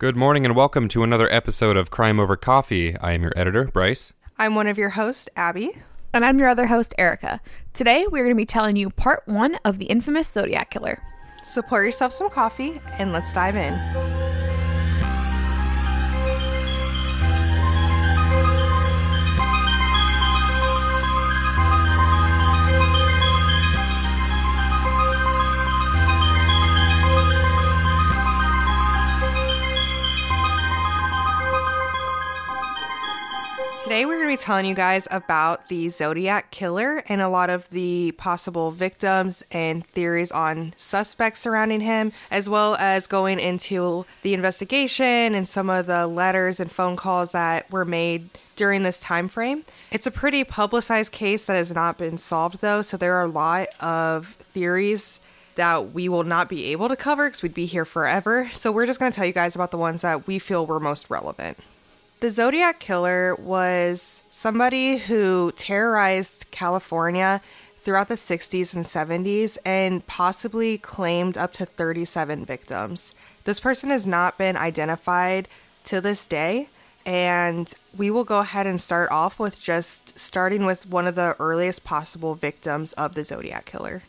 Good morning and welcome to another episode of Crime Over Coffee. I am your editor, Bryce. I'm one of your hosts, Abby. And I'm your other host, Erica. Today, we're going to be telling you part one of the infamous Zodiac Killer. So pour yourself some coffee and let's dive in. Today, we're going to be telling you guys about the Zodiac Killer and a lot of the possible victims and theories on suspects surrounding him, as well as going into the investigation and some of the letters and phone calls that were made during this time frame. It's a pretty publicized case that has not been solved, though, so there are a lot of theories that we will not be able to cover because we'd be here forever. So we're just going to tell you guys about the ones that we feel were most relevant. The Zodiac Killer was somebody who terrorized California throughout the 60s and 70s and possibly claimed up to 37 victims. This person has not been identified to this day. And we will go ahead and start off with just starting with one of the earliest possible victims of the Zodiac Killer.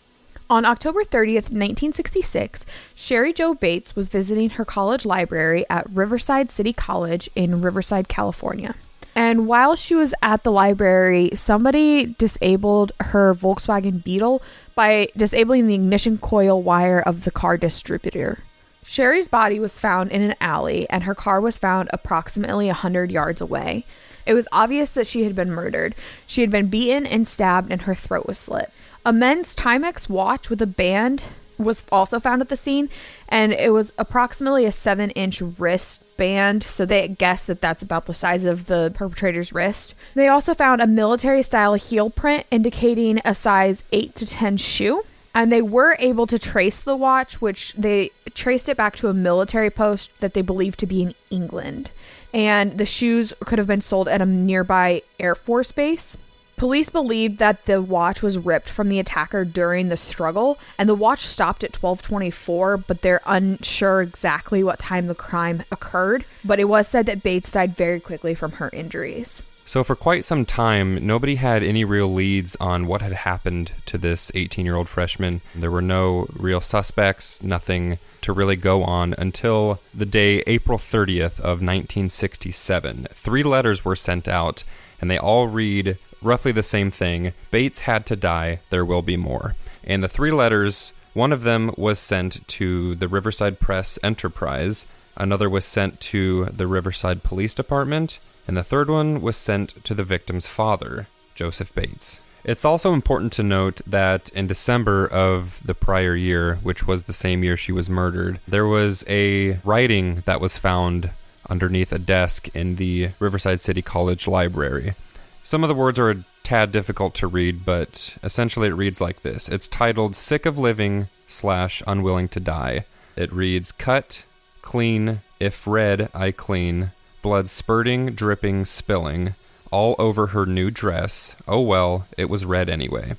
On October 30th, 1966, Cheri Jo Bates was visiting her college library at Riverside City College in Riverside, California. And while she was at the library, somebody disabled her Volkswagen Beetle by disabling the ignition coil wire of the car distributor. Cheri's body was found in an alley, and her car was found approximately 100 yards away. It was obvious that she had been murdered. She had been beaten and stabbed, and her throat was slit. A men's Timex watch with a band was also found at the scene, and it was approximately a seven inch wristband. So they guessed that that's about the size of the perpetrator's wrist. They also found a military style heel print indicating a size 8 to 10 shoe. And they were able to trace the watch, which they traced it back to a military post that they believed to be in England. And the shoes could have been sold at a nearby Air Force base. Police believed that the watch was ripped from the attacker during the struggle, and the watch stopped at 1224, but they're unsure exactly what time the crime occurred. But it was said that Bates died very quickly from her injuries. So, for quite some time, nobody had any real leads on what had happened to this 18 year old freshman. There were no real suspects, nothing to really go on until the day April 30th of 1967. Three letters were sent out, and they all read roughly the same thing. Bates had to die, there will be more. And the three letters, one of them was sent to the Riverside Press Enterprise, another was sent to the Riverside Police Department, and the third one was sent to the victim's father, Joseph Bates. It's also important to note that in December of the prior year, which was the same year she was murdered, there was a writing that was found underneath a desk in the Riverside City College library. Some of the words are a tad difficult to read, but essentially it reads like this. It's titled Sick of Living slash Unwilling to Die. It reads Cut, clean, if red, I clean, blood spurting, dripping, spilling, all over her new dress. Oh well, it was red anyway.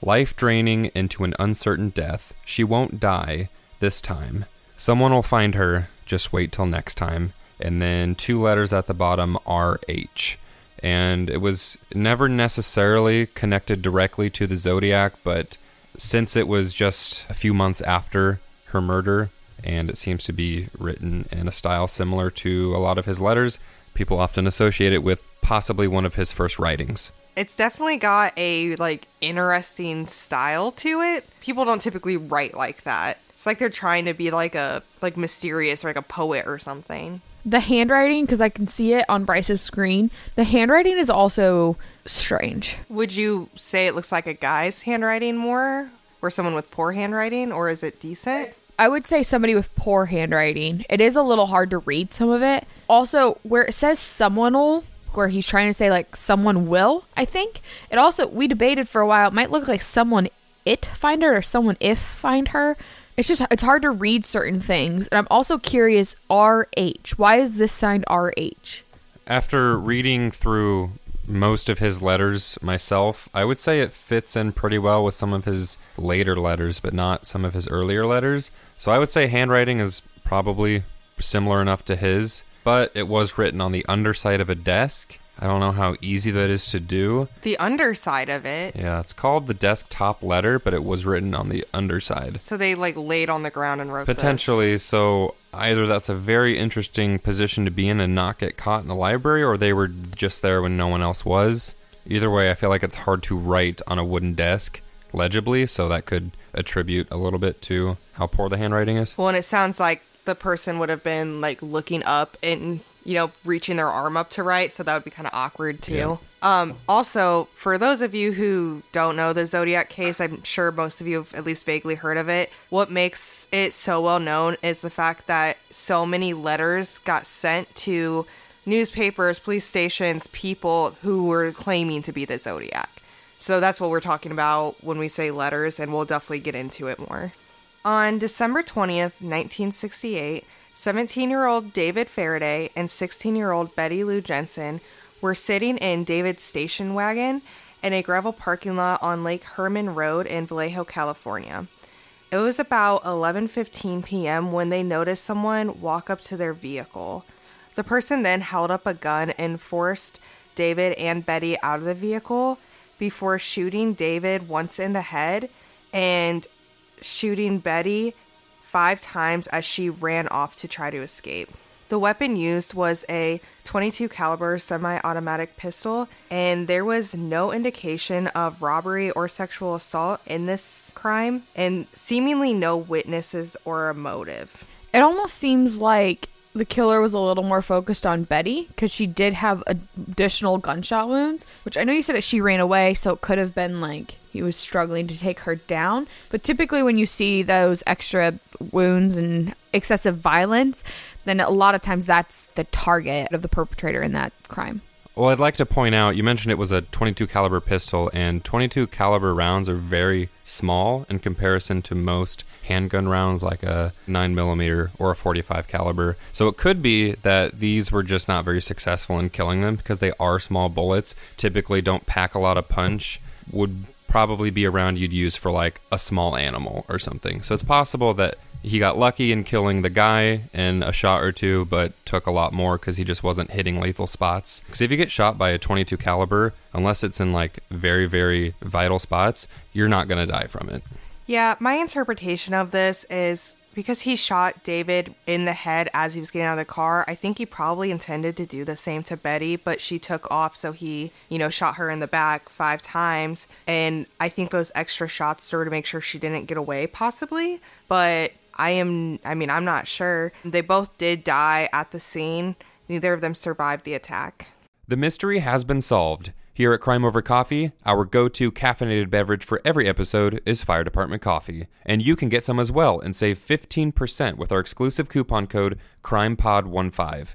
Life draining into an uncertain death. She won't die this time. Someone will find her. Just wait till next time. And then two letters at the bottom RH and it was never necessarily connected directly to the Zodiac, but since it was just a few months after her murder, and it seems to be written in a style similar to a lot of his letters, people often associate it with possibly one of his first writings. It's definitely got a like interesting style to it. People don't typically write like that. It's like they're trying to be like a like mysterious or like a poet or something the handwriting because I can see it on Bryce's screen. The handwriting is also strange. Would you say it looks like a guy's handwriting more, or someone with poor handwriting, or is it decent? I would say somebody with poor handwriting. It is a little hard to read some of it. Also, where it says someone will, where he's trying to say like someone will, I think it also we debated for a while. It might look like someone it find her or someone if find her it's just it's hard to read certain things and i'm also curious rh why is this signed rh after reading through most of his letters myself i would say it fits in pretty well with some of his later letters but not some of his earlier letters so i would say handwriting is probably similar enough to his, but it was written on the underside of a desk. I don't know how easy that is to do. The underside of it. Yeah, it's called the desktop letter, but it was written on the underside. So they like laid on the ground and wrote this. Potentially, so either that's a very interesting position to be in and not get caught in the library, or they were just there when no one else was. Either way, I feel like it's hard to write on a wooden desk legibly, so that could attribute a little bit to how poor the handwriting is. Well, and it sounds like the person would have been like looking up and you know reaching their arm up to write, so that would be kind of awkward too. Yeah. Um, also, for those of you who don't know the Zodiac case, I'm sure most of you have at least vaguely heard of it. What makes it so well known is the fact that so many letters got sent to newspapers, police stations, people who were claiming to be the Zodiac. So that's what we're talking about when we say letters, and we'll definitely get into it more. On December 20th, 1968, 17 year old David Faraday and 16 year old Betty Lou Jensen were sitting in David's station wagon in a gravel parking lot on Lake Herman Road in Vallejo, California. It was about 11:15 p.m. when they noticed someone walk up to their vehicle. The person then held up a gun and forced David and Betty out of the vehicle before shooting David once in the head and shooting Betty five times as she ran off to try to escape. The weapon used was a 22 caliber semi-automatic pistol and there was no indication of robbery or sexual assault in this crime and seemingly no witnesses or a motive. It almost seems like the killer was a little more focused on Betty because she did have additional gunshot wounds, which I know you said that she ran away, so it could have been like he was struggling to take her down. But typically, when you see those extra wounds and excessive violence, then a lot of times that's the target of the perpetrator in that crime. Well, I'd like to point out you mentioned it was a 22 caliber pistol and 22 caliber rounds are very small in comparison to most handgun rounds like a 9 millimeter or a 45 caliber. So it could be that these were just not very successful in killing them because they are small bullets, typically don't pack a lot of punch, would probably be a round you'd use for like a small animal or something. So it's possible that he got lucky in killing the guy in a shot or two, but took a lot more because he just wasn't hitting lethal spots. Because if you get shot by a 22 caliber, unless it's in like very very vital spots, you're not gonna die from it. Yeah, my interpretation of this is because he shot David in the head as he was getting out of the car, I think he probably intended to do the same to Betty, but she took off, so he, you know, shot her in the back five times. And I think those extra shots were to make sure she didn't get away, possibly. But I am, I mean, I'm not sure. They both did die at the scene, neither of them survived the attack. The mystery has been solved. Here at Crime Over Coffee, our go to caffeinated beverage for every episode is Fire Department Coffee. And you can get some as well and save 15% with our exclusive coupon code CrimePod15.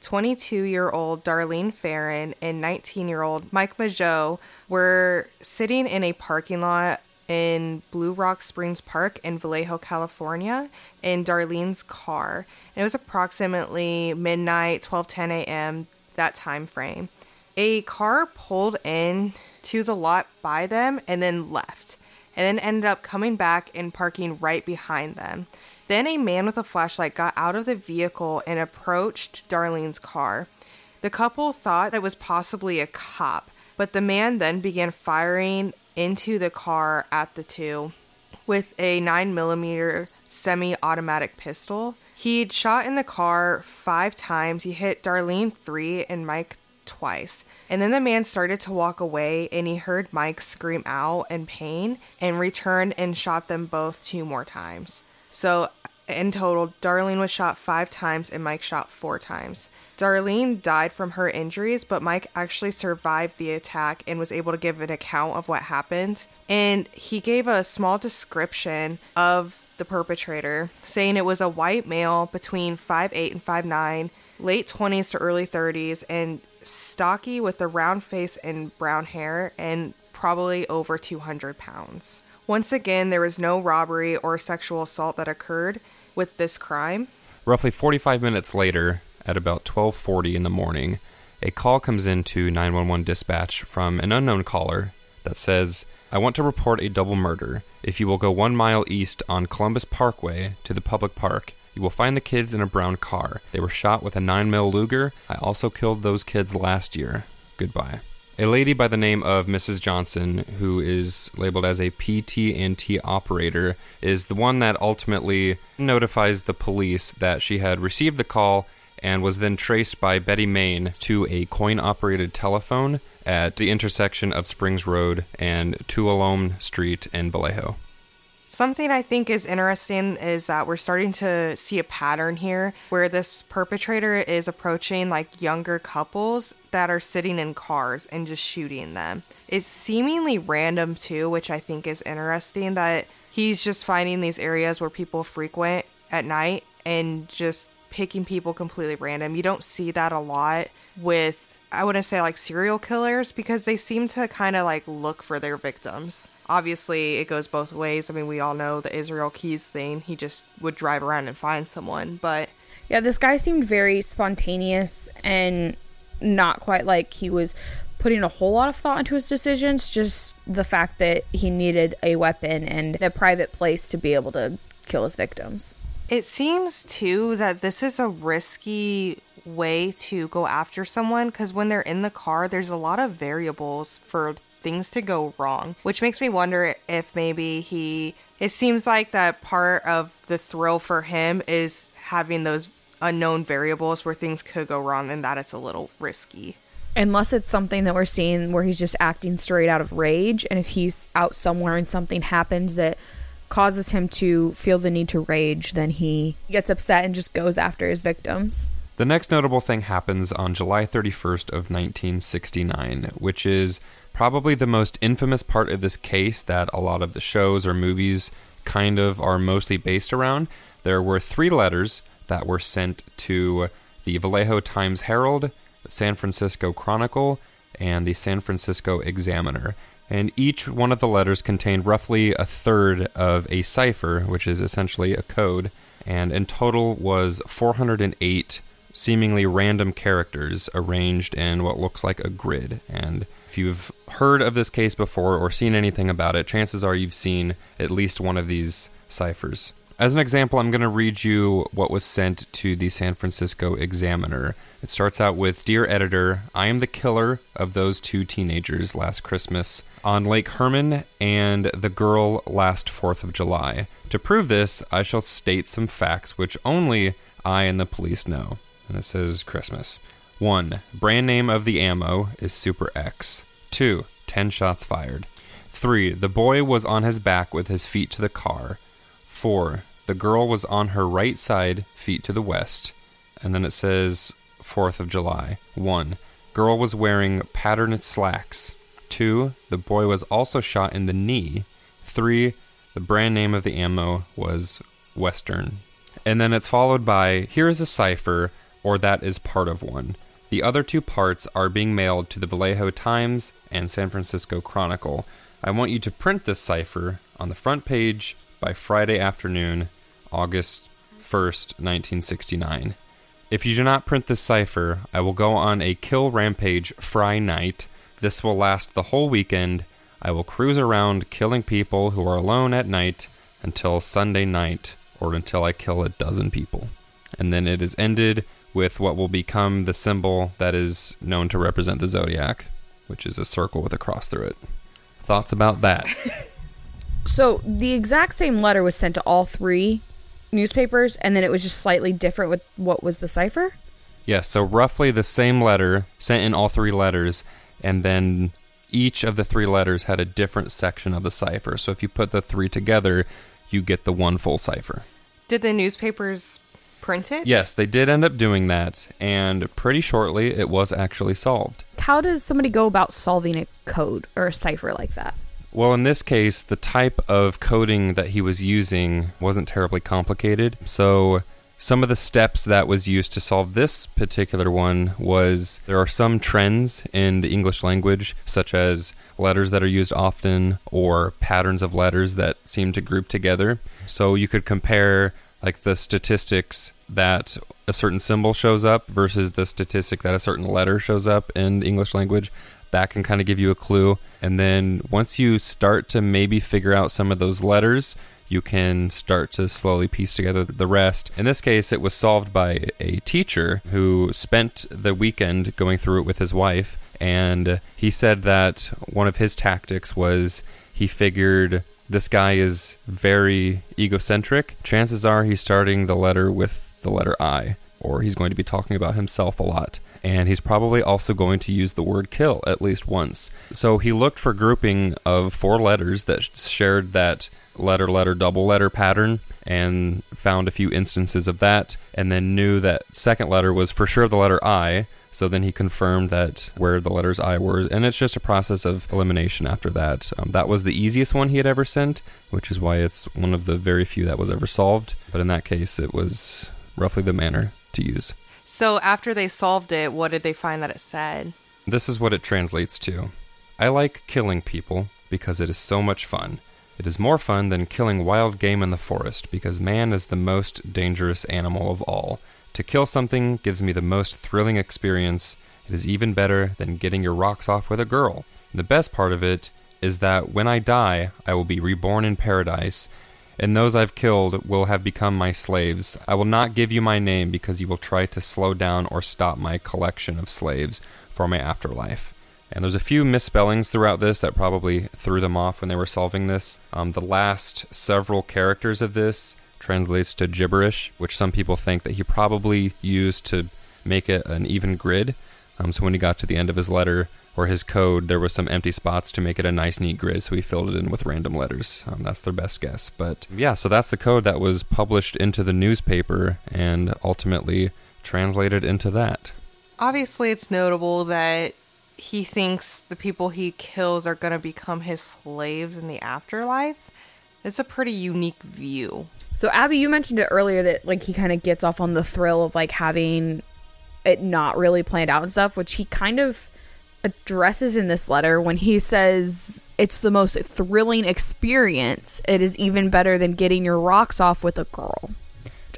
22 year old Darlene Ferrin and 19 year old Mike Mageau were sitting in a parking lot in Blue Rock Springs Park in Vallejo, California, in Darlene's car. And it was approximately midnight, 12:10 a.m. that time frame. A car pulled in to the lot by them and then left, and then ended up coming back and parking right behind them. Then a man with a flashlight got out of the vehicle and approached Darlene's car. The couple thought it was possibly a cop, but the man then began firing into the car at the two with a 9mm semi automatic pistol. He'd shot in the car five times. He hit Darlene three and Mike twice. And then the man started to walk away and he heard Mike scream out in pain and returned and shot them both two more times. So in total, Darlene was shot five times and Mike shot four times. Darlene died from her injuries, but Mike actually survived the attack and was able to give an account of what happened. And he gave a small description of the perpetrator, saying it was a white male between 5'8 and 5'9, late 20s to early 30s, and stocky with a round face and brown hair, and probably over 200 pounds. Once again, there was no robbery or sexual assault that occurred with this crime. Roughly 45 minutes later, at about 12:40 in the morning, a call comes into 911 dispatch from an unknown caller that says, "I want to report a double murder. If you will go 1 mile east on Columbus Parkway to the public park, you will find the kids in a brown car. They were shot with a 9mm Luger. I also killed those kids last year. Goodbye." A lady by the name of Mrs. Johnson, who is labeled as a PT&T operator, is the one that ultimately notifies the police that she had received the call and was then traced by Betty Main to a coin operated telephone at the intersection of Springs Road and Tuolumne Street in Vallejo. Something I think is interesting is that we're starting to see a pattern here where this perpetrator is approaching like younger couples that are sitting in cars and just shooting them. It's seemingly random too, which I think is interesting that he's just finding these areas where people frequent at night and just picking people completely random. You don't see that a lot with I wouldn't say like serial killers because they seem to kind of like look for their victims. Obviously, it goes both ways. I mean, we all know the Israel Keys thing. He just would drive around and find someone, but Yeah, this guy seemed very spontaneous and not quite like he was putting a whole lot of thought into his decisions, just the fact that he needed a weapon and a private place to be able to kill his victims. It seems too that this is a risky way to go after someone because when they're in the car, there's a lot of variables for things to go wrong, which makes me wonder if maybe he. It seems like that part of the thrill for him is having those unknown variables where things could go wrong and that it's a little risky. Unless it's something that we're seeing where he's just acting straight out of rage, and if he's out somewhere and something happens that causes him to feel the need to rage, then he gets upset and just goes after his victims. The next notable thing happens on July 31st of 1969, which is probably the most infamous part of this case that a lot of the shows or movies kind of are mostly based around. There were three letters that were sent to the Vallejo Times Herald, the San Francisco Chronicle, and the San Francisco Examiner. And each one of the letters contained roughly a third of a cipher, which is essentially a code, and in total was 408 seemingly random characters arranged in what looks like a grid. And if you've heard of this case before or seen anything about it, chances are you've seen at least one of these ciphers. As an example, I'm going to read you what was sent to the San Francisco Examiner. It starts out with Dear editor, I am the killer of those two teenagers last Christmas on Lake Herman and the girl last 4th of July. To prove this, I shall state some facts which only I and the police know. And it says Christmas. 1. Brand name of the ammo is Super X. 2. 10 shots fired. 3. The boy was on his back with his feet to the car. 4. The girl was on her right side, feet to the west. And then it says 4th of July. 1. Girl was wearing patterned slacks. 2. The boy was also shot in the knee. 3. The brand name of the ammo was Western. And then it's followed by here is a cipher, or that is part of one. The other two parts are being mailed to the Vallejo Times and San Francisco Chronicle. I want you to print this cipher on the front page by Friday afternoon, August 1st, 1969. If you do not print this cipher, I will go on a kill rampage Fry night. This will last the whole weekend. I will cruise around killing people who are alone at night until Sunday night or until I kill a dozen people. And then it is ended with what will become the symbol that is known to represent the zodiac, which is a circle with a cross through it. Thoughts about that? So the exact same letter was sent to all three newspapers, and then it was just slightly different with what was the cipher. Yes, so roughly the same letter sent in all three letters, and then each of the three letters had a different section of the cipher. So if you put the three together, you get the one full cipher. Did the newspapers print it? Yes, they did end up doing that, and pretty shortly it was actually solved. How does somebody go about solving a code or a cipher like that? Well, in this case, the type of coding that he was using wasn't terribly complicated. So Some of the steps that was used to solve this particular one was there are some trends in the English language, such as letters that are used often or patterns of letters that seem to group together. So you could compare like the statistics that a certain symbol shows up versus the statistic that a certain letter shows up in English language. That can kind of give you a clue. And then once you start to maybe figure out some of those letters, you can start to slowly piece together the rest. In this case, it was solved by a teacher who spent the weekend going through it with his wife. And he said that one of his tactics was he figured this guy is very egocentric. Chances are he's starting the letter with the letter I, or he's going to be talking about himself a lot. And he's probably also going to use the word kill at least once. So he looked for grouping of four letters that shared that letter, letter, double letter pattern and found a few instances of that, and then knew that second letter was for sure the letter I. So then he confirmed that where the letters I were, and it's just a process of elimination after that. Um, that was the easiest one he had ever sent, which is why it's one of the very few that was ever solved. But in that case, it was roughly the manner to use. So after they solved it, what did they find that it said? This is what it translates to I like killing people because it is so much fun. It is more fun than killing wild game in the forest because man is the most dangerous animal of all. To kill something gives me the most thrilling experience. It is even better than getting your rocks off with a girl. The best part of it is that when I die, I will be reborn in paradise, and those I've killed will have become my slaves. I will not give you my name because you will try to slow down or stop my collection of slaves for my afterlife. And there's a few misspellings throughout this that probably threw them off when they were solving this. Um, the last several characters of this translates to gibberish, which some people think that he probably used to make it an even grid. Um, so when he got to the end of his letter or his code, there was some empty spots to make it a nice, neat grid. So he filled it in with random letters. Um, that's their best guess. But yeah, so that's the code that was published into the newspaper and ultimately translated into that. Obviously, it's notable that he thinks the people he kills are going to become his slaves in the afterlife. It's a pretty unique view. So Abby, you mentioned it earlier that like he kind of gets off on the thrill of like having it not really planned out and stuff, which he kind of addresses in this letter when he says it's the most thrilling experience. It is even better than getting your rocks off with a girl.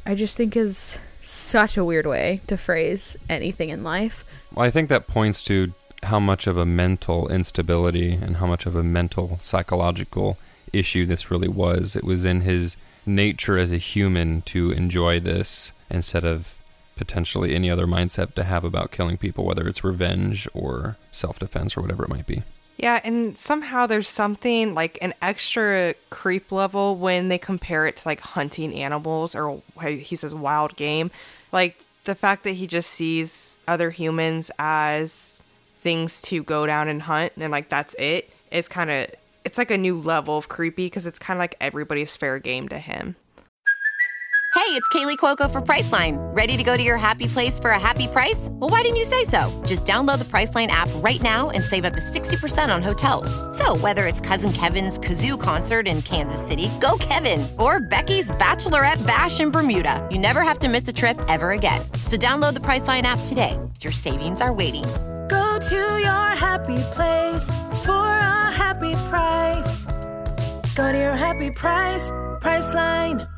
I just think is such a weird way to phrase anything in life. Well, I think that points to how much of a mental instability and how much of a mental psychological issue this really was. It was in his nature as a human to enjoy this instead of potentially any other mindset to have about killing people, whether it's revenge or self defense or whatever it might be. Yeah, and somehow there's something like an extra creep level when they compare it to like hunting animals or he says wild game. Like the fact that he just sees other humans as things to go down and hunt and like that's it is kind of it's like a new level of creepy because it's kind of like everybody's fair game to him. Hey, it's Kaley Cuoco for Priceline. Ready to go to your happy place for a happy price? Well, why didn't you say so? Just download the Priceline app right now and save up to 60% on hotels. So, whether it's Cousin Kevin's Kazoo concert in Kansas City, go Kevin, or Becky's Bachelorette Bash in Bermuda, you never have to miss a trip ever again. So, download the Priceline app today. Your savings are waiting Go to your happy place for a happy price. Go to your happy price, Priceline.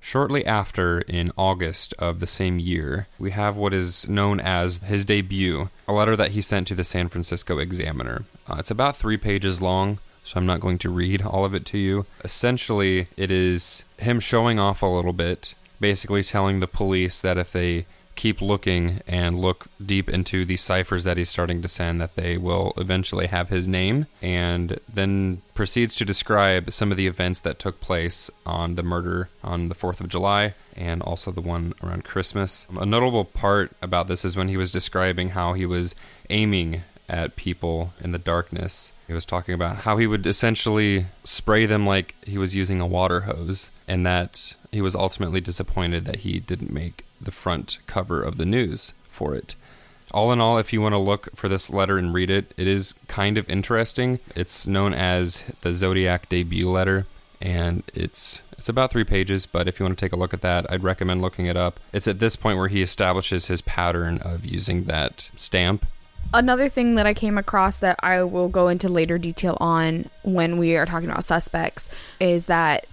Shortly after, in August of the same year, we have what is known as his debut, a letter that he sent to the San Francisco Examiner. Uh, it's about three pages long, so I'm not going to read all of it to you. Essentially, it is him showing off a little bit, basically telling the police that if they keep looking and look deep into the ciphers that he's starting to send that they will eventually have his name and then proceeds to describe some of the events that took place on the murder on the 4th of July and also the one around Christmas. A notable part about this is when he was describing how he was aiming at people in the darkness. He was talking about how he would essentially spray them like he was using a water hose, and that he was ultimately disappointed that he didn't make the front cover of the news for it. All in all, if you want to look for this letter and read it, it is kind of interesting. It's known as the Zodiac debut letter, and it's it's about three pages. But if you want to take a look at that, I'd recommend looking it up. It's at this point where he establishes his pattern of using that stamp. Another thing that I came across that I will go into later detail on when we are talking about suspects is that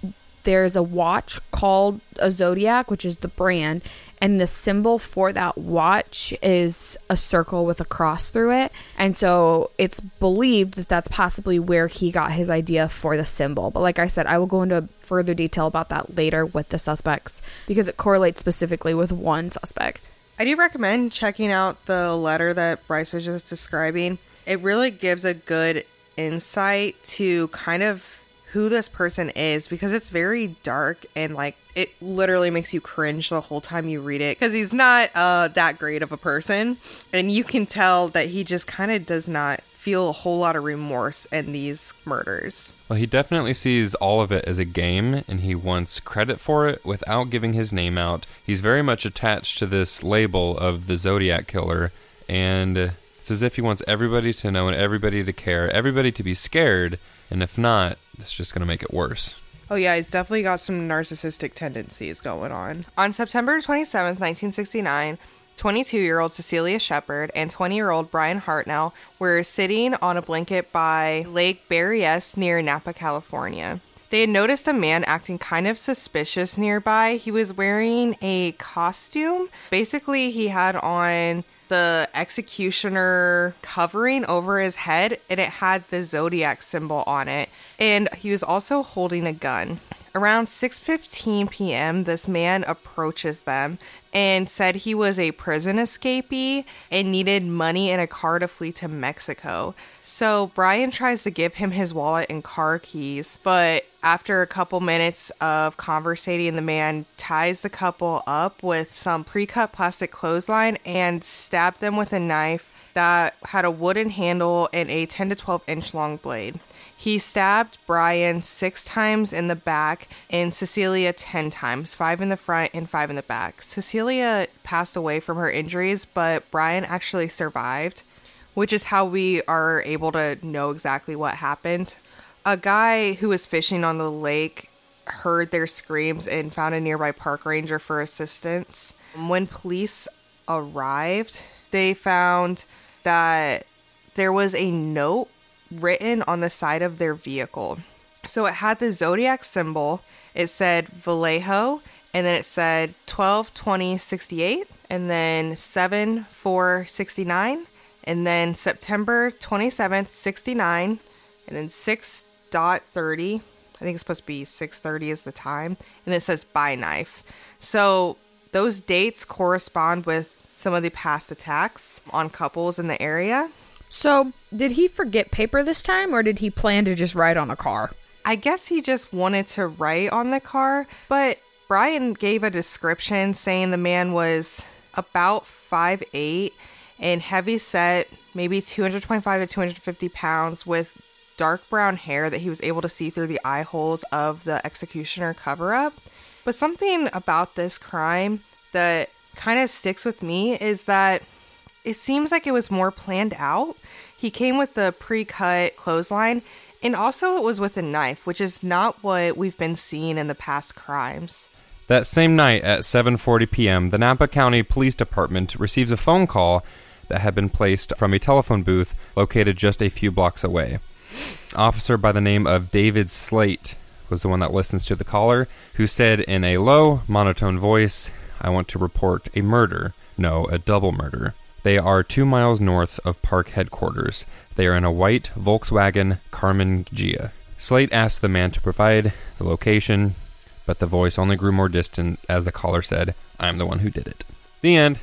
there's a watch called a Zodiac, which is the brand, and the symbol for that watch is a circle with a cross through it. And so it's believed that that's possibly where he got his idea for the symbol. But like I said, I will go into further detail about that later with the suspects because it correlates specifically with one suspect. I do recommend checking out the letter that Bryce was just describing. It really gives a good insight to kind of who this person is because it's very dark and like it literally makes you cringe the whole time you read it because he's not uh that great of a person and you can tell that he just kind of does not feel a whole lot of remorse in these murders. Well, he definitely sees all of it as a game and he wants credit for it without giving his name out. He's very much attached to this label of the Zodiac Killer and it's as if he wants everybody to know and everybody to care, everybody to be scared, and if not, it's just going to make it worse. Oh, yeah, he's definitely got some narcissistic tendencies going on. On September 27th, 1969, 22 year old Cecilia Shepard and 20 year old Bryan Hartnell were sitting on a blanket by Lake Berryessa near Napa, California. They had noticed a man acting kind of suspicious nearby. He was wearing a costume. Basically, he had on the executioner covering over his head and it had the zodiac symbol on it. And he was also holding a gun around 6:15 p.m. this man approaches them and said he was a prison escapee and needed money and a car to flee to Mexico. So Bryan tries to give him his wallet and car keys, but after a couple minutes of conversating, the man ties the couple up with some pre-cut plastic clothesline and stabbed them with a knife that had a wooden handle and a 10 to 12 inch long blade. He stabbed Bryan six times in the back and Cecilia 10 times, five in the front and five in the back. Cecilia passed away from her injuries, but Bryan actually survived, which is how we are able to know exactly what happened. A guy who was fishing on the lake heard their screams and found a nearby park ranger for assistance. When police arrived, they found that there was a note written on the side of their vehicle. So it had the zodiac symbol. It said Vallejo, and then it said 12 20 68, and then 7 4 69, and then September 27th 69, and then 6 dot 30. I think it's supposed to be 6:30 is the time, and it says by knife. So those dates correspond with some of the past attacks on couples in the area. So, did he forget paper this time or did he plan to just write on a car? I guess he just wanted to write on the car, but Bryan gave a description saying the man was about five eight and heavy set, maybe 225 to 250 pounds, with dark brown hair that he was able to see through the eye holes of the executioner cover up. But something about this crime that kind of sticks with me is that it seems like it was more planned out. He came with the pre cut clothesline, and also it was with a knife, which is not what we've been seeing in the past crimes. That same night at 7:40 p.m., the Napa County Police Department receives a phone call that had been placed from a telephone booth located just a few blocks away. Officer by the name of David Slaight was the one that listens to the caller, who said in a low, monotone voice, I want to report a murder. No, a double murder. They are two miles north of park headquarters. They are in a white Volkswagen Karmann Ghia. Slaight asked the man to provide the location, but the voice only grew more distant as the caller said, I'm the one who did it. The end.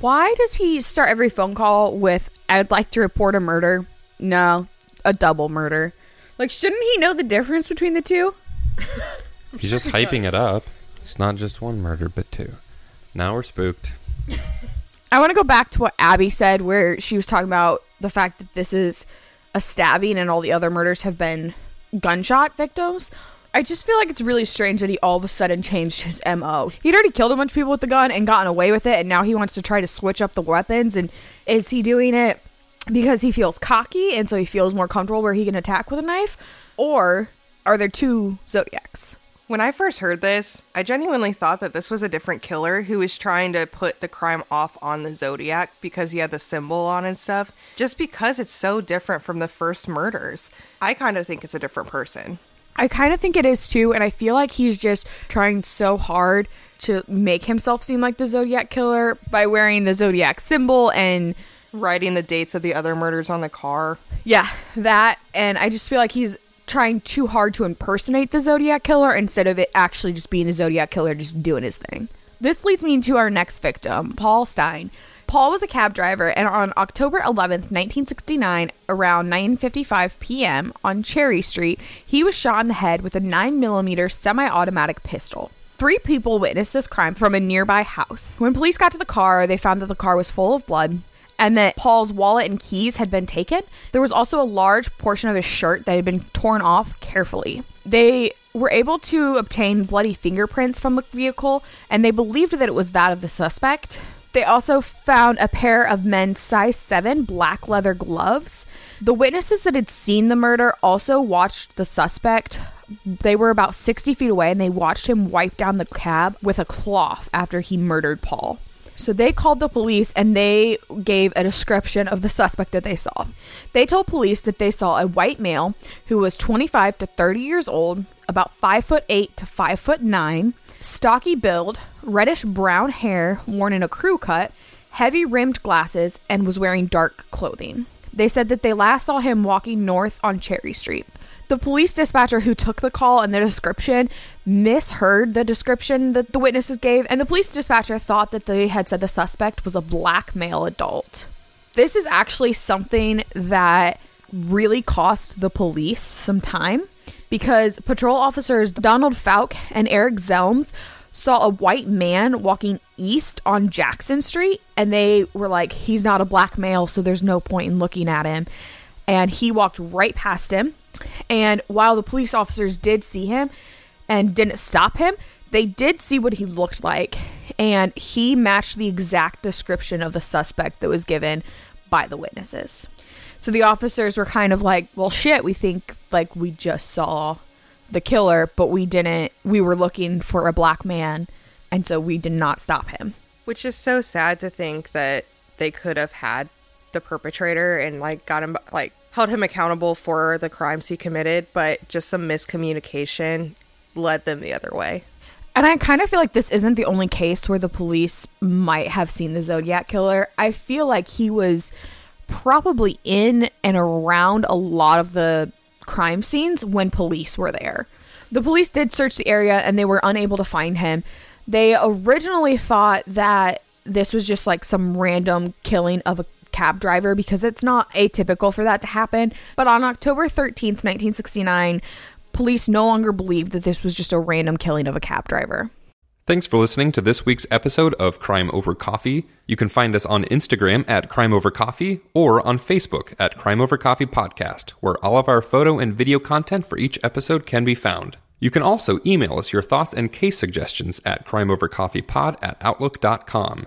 Why does he start every phone call with, I'd like to report a murder? No, a double murder. Like, shouldn't he know the difference between the two? He's just hyping it up. It's not just one murder, but two. Now we're spooked. I want to go back to what Abby said, where she was talking about the fact that this is a stabbing and all the other murders have been gunshot victims. I just feel like it's really strange that he all of a sudden changed his MO. He'd already killed a bunch of people with the gun and gotten away with it, and now he wants to try to switch up the weapons. And is he doing it because he feels cocky and so he feels more comfortable where he can attack with a knife? Or are there two Zodiacs? When I first heard this, I genuinely thought that this was a different killer who was trying to put the crime off on the Zodiac because he had the symbol on and stuff, just because it's so different from the first murders. I kind of think it's a different person. I kind of think it is too, and I feel like he's just trying so hard to make himself seem like the Zodiac killer by wearing the Zodiac symbol and Writing the dates of the other murders on the car. yeah, that. And I just feel like he's trying too hard to impersonate the Zodiac killer instead of it actually just being the Zodiac killer just doing his thing. This leads me to our next victim, Paul Stine. Paul was a cab driver, and on October 11th, 1969, around 9:55 p.m. on Cherry Street, he was shot in the head with a 9mm semi-automatic pistol. Three people witnessed this crime from a nearby house. When police got to the car, they found that the car was full of blood and that Paul's wallet and keys had been taken. There was also a large portion of his shirt that had been torn off carefully. They were able to obtain bloody fingerprints from the vehicle, and they believed that it was that of the suspect. They also found a pair of men's size 7 black leather gloves. The witnesses that had seen the murder also watched the suspect. They were about 60 feet away and they watched him wipe down the cab with a cloth after he murdered Paul. So they called the police and they gave a description of the suspect that they saw. They told police that they saw a white male who was 25 to 30 years old, about 5 foot 8 to 5 foot 9, stocky build, reddish brown hair worn in a crew cut, heavy rimmed glasses, and was wearing dark clothing. They said that they last saw him walking north on Cherry Street. The police dispatcher who took the call and the description misheard the description that the witnesses gave, and the police dispatcher thought that they had said the suspect was a black male adult. This is actually something that really cost the police some time because patrol officers Donald Falk and Eric Zelms saw a white man walking east on Jackson Street and they were like, he's not a black male, so there's no point in looking at him. And he walked right past him. And while the police officers did see him and didn't stop him, they did see what he looked like. And he matched the exact description of the suspect that was given by the witnesses. So the officers were kind of like, well, shit, we think like we just saw the killer, but we didn't. We were looking for a black man, and so we did not stop him. Which is so sad to think that they could have had the perpetrator and like got him like held him accountable for the crimes he committed, but just some miscommunication led them the other way. And I kind of feel like this isn't the only case where the police might have seen the Zodiac killer. I feel like he was probably in and around a lot of the crime scenes when police were there. The police did search the area and they were unable to find him. They originally thought that this was just like some random killing of a cab driver because it's not atypical for that to happen. But on October 13th, 1969, police no longer believed that this was just a random killing of a cab driver. Thanks for listening to this week's episode of Crime Over Coffee. You can find us on Instagram at Crime Over Coffee or on Facebook at Crime Over Coffee Podcast, where all of our photo and video content for each episode can be found. You can also email us your thoughts and case suggestions at crimeovercoffeepod at outlook.com.